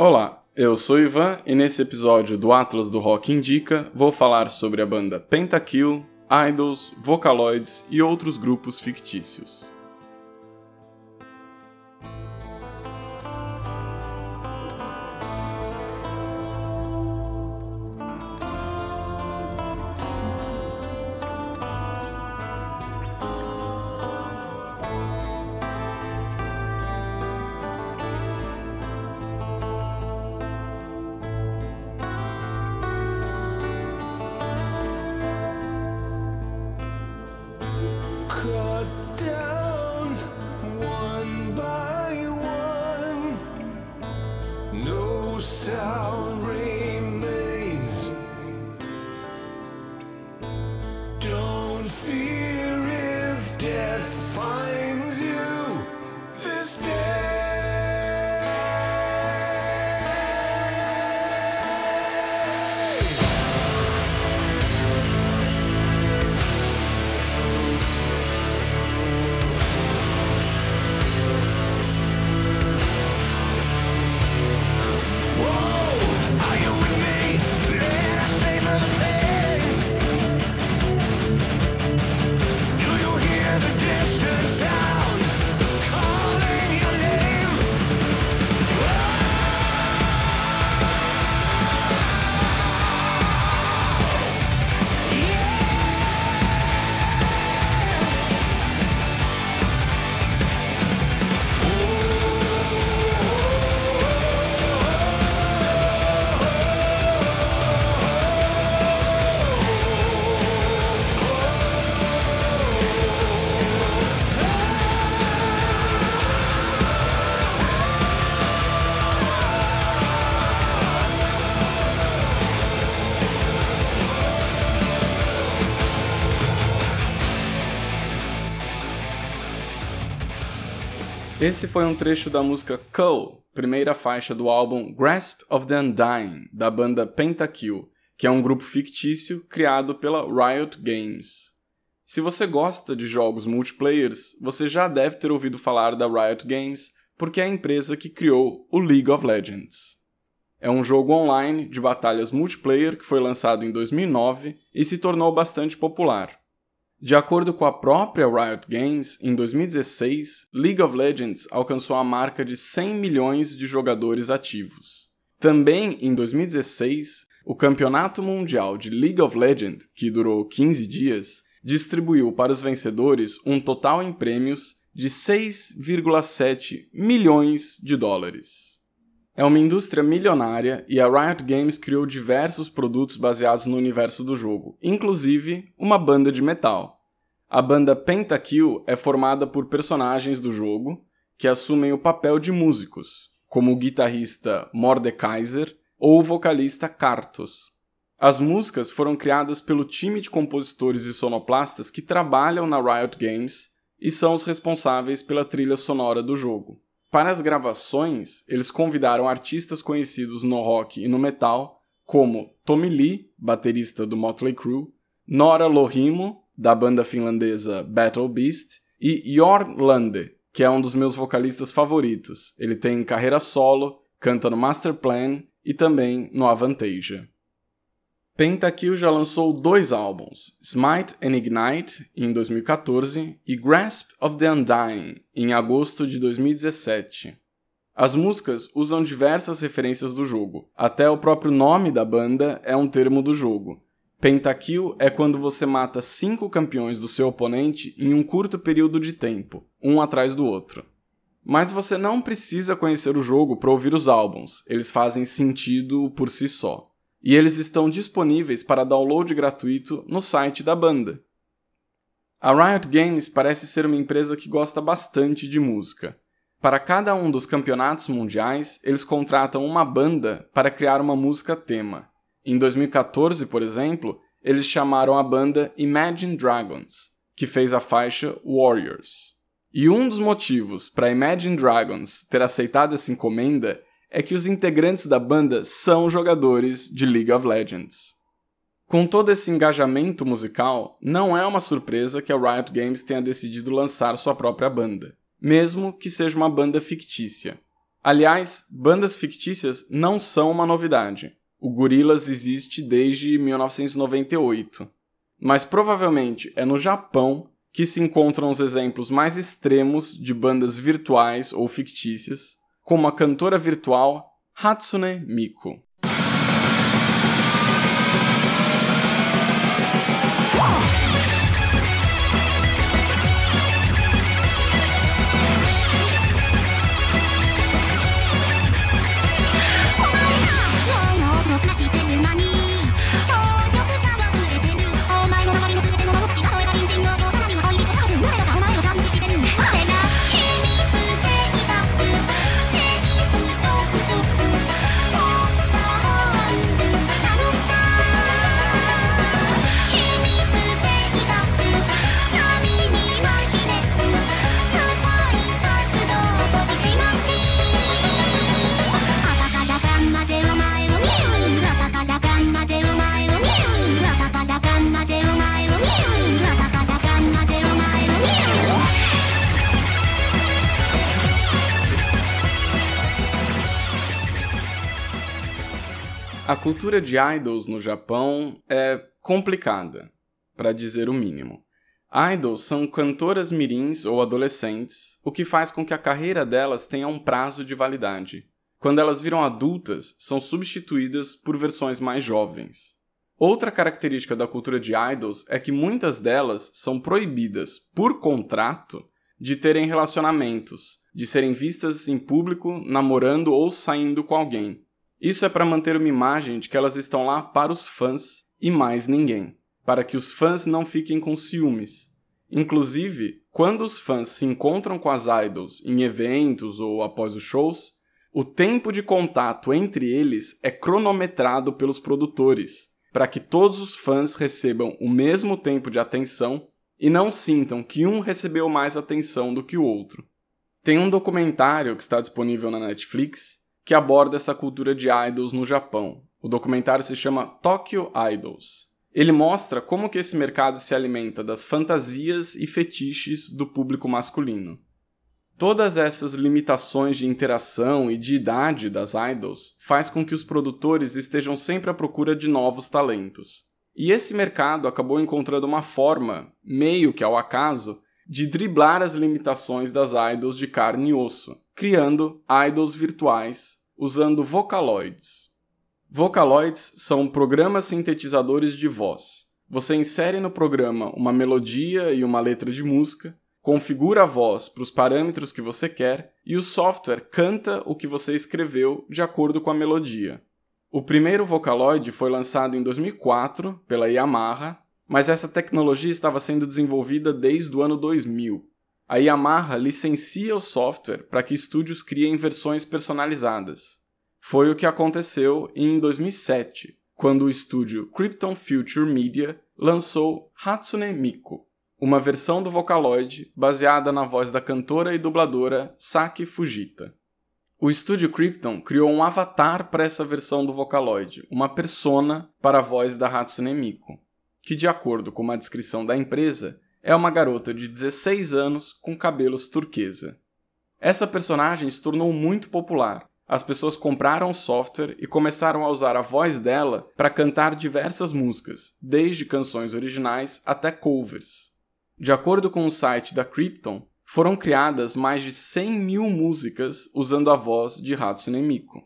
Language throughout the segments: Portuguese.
Olá, eu sou Ivan e nesse episódio do Atlas do Rock Indica vou falar sobre a banda Pentakill, Idols, Vocaloids e outros grupos fictícios. Esse foi um trecho da música Cull, primeira faixa do álbum Grasp of the Undying, da banda Pentakill, que é um grupo fictício criado pela Riot Games. Se você gosta de jogos multiplayers, você já deve ter ouvido falar da Riot Games, porque é a empresa que criou o League of Legends. É um jogo online de batalhas multiplayer que foi lançado em 2009 e se tornou bastante popular. De acordo com a própria Riot Games, em 2016, League of Legends alcançou a marca de 100 milhões de jogadores ativos. Também em 2016, o Campeonato Mundial de League of Legends, que durou 15 dias, distribuiu para os vencedores um total em prêmios de 6,7 milhões de dólares. É uma indústria milionária e a Riot Games criou diversos produtos baseados no universo do jogo, inclusive uma banda de metal. A banda Pentakill é formada por personagens do jogo que assumem o papel de músicos, como o guitarrista Mordekaiser ou o vocalista Kartos. As músicas foram criadas pelo time de compositores e sonoplastas que trabalham na Riot Games e são os responsáveis pela trilha sonora do jogo. Para as gravações, eles convidaram artistas conhecidos no rock e no metal, como Tommy Lee, baterista do Motley Crue, Nora Lohimo, da banda finlandesa Battle Beast, e Jorn Lande, que é um dos meus vocalistas favoritos. Ele tem carreira solo, canta no Master Plan e também no Avantasia. Pentakill já lançou dois álbuns, Smite and Ignite, em 2014, e Grasp of the Undying, em agosto de 2017. As músicas usam diversas referências do jogo, até o próprio nome da banda é um termo do jogo. Pentakill é quando você mata cinco campeões do seu oponente em um curto período de tempo, um atrás do outro. Mas você não precisa conhecer o jogo para ouvir os álbuns, eles fazem sentido por si só e eles estão disponíveis para download gratuito no site da banda. A Riot Games parece ser uma empresa que gosta bastante de música. Para cada um dos campeonatos mundiais, eles contratam uma banda para criar uma música tema. Em 2014, por exemplo, eles chamaram a banda Imagine Dragons, que fez a faixa Warriors. E um dos motivos para Imagine Dragons ter aceitado essa encomenda é que os integrantes da banda são jogadores de League of Legends. Com todo esse engajamento musical, não é uma surpresa que a Riot Games tenha decidido lançar sua própria banda, mesmo que seja uma banda fictícia. Aliás, bandas fictícias não são uma novidade. O Gorillaz existe desde 1998. Mas provavelmente é no Japão que se encontram os exemplos mais extremos de bandas virtuais ou fictícias, como a cantora virtual Hatsune Miku. A cultura de idols no Japão é complicada, para dizer o mínimo. Idols são cantoras mirins ou adolescentes, o que faz com que a carreira delas tenha um prazo de validade. Quando elas viram adultas, são substituídas por versões mais jovens. Outra característica da cultura de idols é que muitas delas são proibidas, por contrato, de terem relacionamentos, de serem vistas em público namorando ou saindo com alguém. Isso é para manter uma imagem de que elas estão lá para os fãs e mais ninguém, para que os fãs não fiquem com ciúmes. Inclusive, quando os fãs se encontram com as idols em eventos ou após os shows, o tempo de contato entre eles é cronometrado pelos produtores, para que todos os fãs recebam o mesmo tempo de atenção e não sintam que um recebeu mais atenção do que o outro. Tem um documentário que está disponível na Netflix que aborda essa cultura de idols no Japão. O documentário se chama Tokyo Idols. Ele mostra como que esse mercado se alimenta das fantasias e fetiches do público masculino. Todas essas limitações de interação e de idade das idols faz com que os produtores estejam sempre à procura de novos talentos. E esse mercado acabou encontrando uma forma, meio que ao acaso, de driblar as limitações das idols de carne e osso, criando idols virtuais usando Vocaloids. Vocaloids são programas sintetizadores de voz. Você insere no programa uma melodia e uma letra de música, configura a voz para os parâmetros que você quer e o software canta o que você escreveu de acordo com a melodia. O primeiro Vocaloid foi lançado em 2004 pela Yamaha, mas essa tecnologia estava sendo desenvolvida desde o ano 2000. A Yamaha licencia o software para que estúdios criem versões personalizadas. Foi o que aconteceu em 2007, quando o estúdio Krypton Future Media lançou Hatsune Miku, uma versão do Vocaloid baseada na voz da cantora e dubladora Saki Fujita. O estúdio Krypton criou um avatar para essa versão do Vocaloid, uma persona para a voz da Hatsune Miku, que, de acordo com uma descrição da empresa, é uma garota de 16 anos com cabelos turquesa. Essa personagem se tornou muito popular. As pessoas compraram o software e começaram a usar a voz dela para cantar diversas músicas, desde canções originais até covers. De acordo com o site da Krypton, foram criadas mais de 100 mil músicas usando a voz de Hatsune Miku.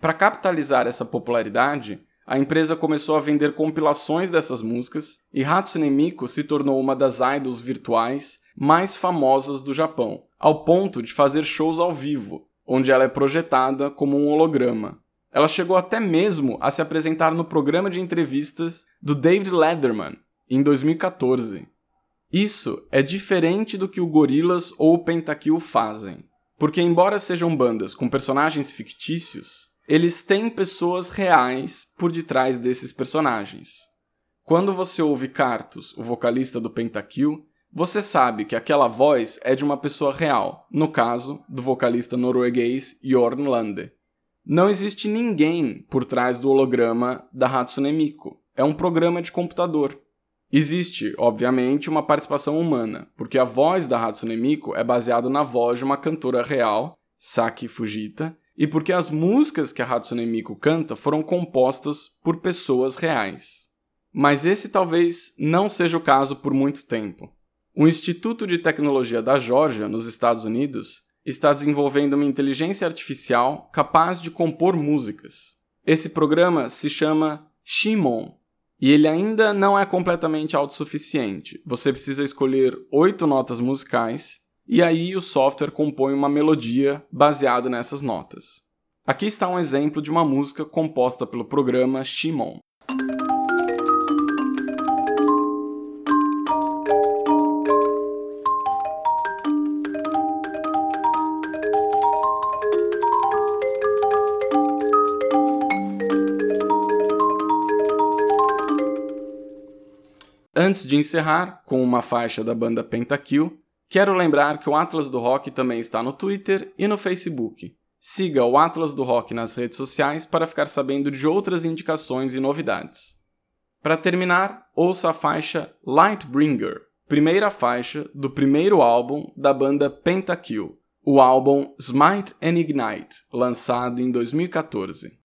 Para capitalizar essa popularidade, a empresa começou a vender compilações dessas músicas e Hatsune Miku se tornou uma das idols virtuais mais famosas do Japão, ao ponto de fazer shows ao vivo, onde ela é projetada como um holograma. Ela chegou até mesmo a se apresentar no programa de entrevistas do David Letterman em 2014. Isso é diferente do que o Gorillaz ou o Pentakill fazem, porque embora sejam bandas com personagens fictícios, eles têm pessoas reais por detrás desses personagens. Quando você ouve Cartus, o vocalista do Pentakill, você sabe que aquela voz é de uma pessoa real, no caso, do vocalista norueguês Jorn Lande. Não existe ninguém por trás do holograma da Hatsune Miku. É um programa de computador. Existe, obviamente, uma participação humana, porque a voz da Hatsune Miku é baseada na voz de uma cantora real Saki Fujita, e porque as músicas que a Hatsune Miku canta foram compostas por pessoas reais. Mas esse talvez não seja o caso por muito tempo. O Instituto de Tecnologia da Geórgia, nos Estados Unidos, está desenvolvendo uma inteligência artificial capaz de compor músicas. Esse programa se chama Shimon e ele ainda não é completamente autossuficiente. Você precisa escolher oito notas musicais e aí o software compõe uma melodia baseada nessas notas. Aqui está um exemplo de uma música composta pelo programa Shimon. Antes de encerrar com uma faixa da banda Pentakill, quero lembrar que o Atlas do Rock também está no Twitter e no Facebook. Siga o Atlas do Rock nas redes sociais para ficar sabendo de outras indicações e novidades. Para terminar, ouça a faixa Lightbringer, primeira faixa do primeiro álbum da banda Pentakill, o álbum Smite and Ignite, lançado em 2014.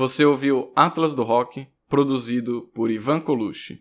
Você ouviu Atlas do Rock, produzido por Ivan Colucci.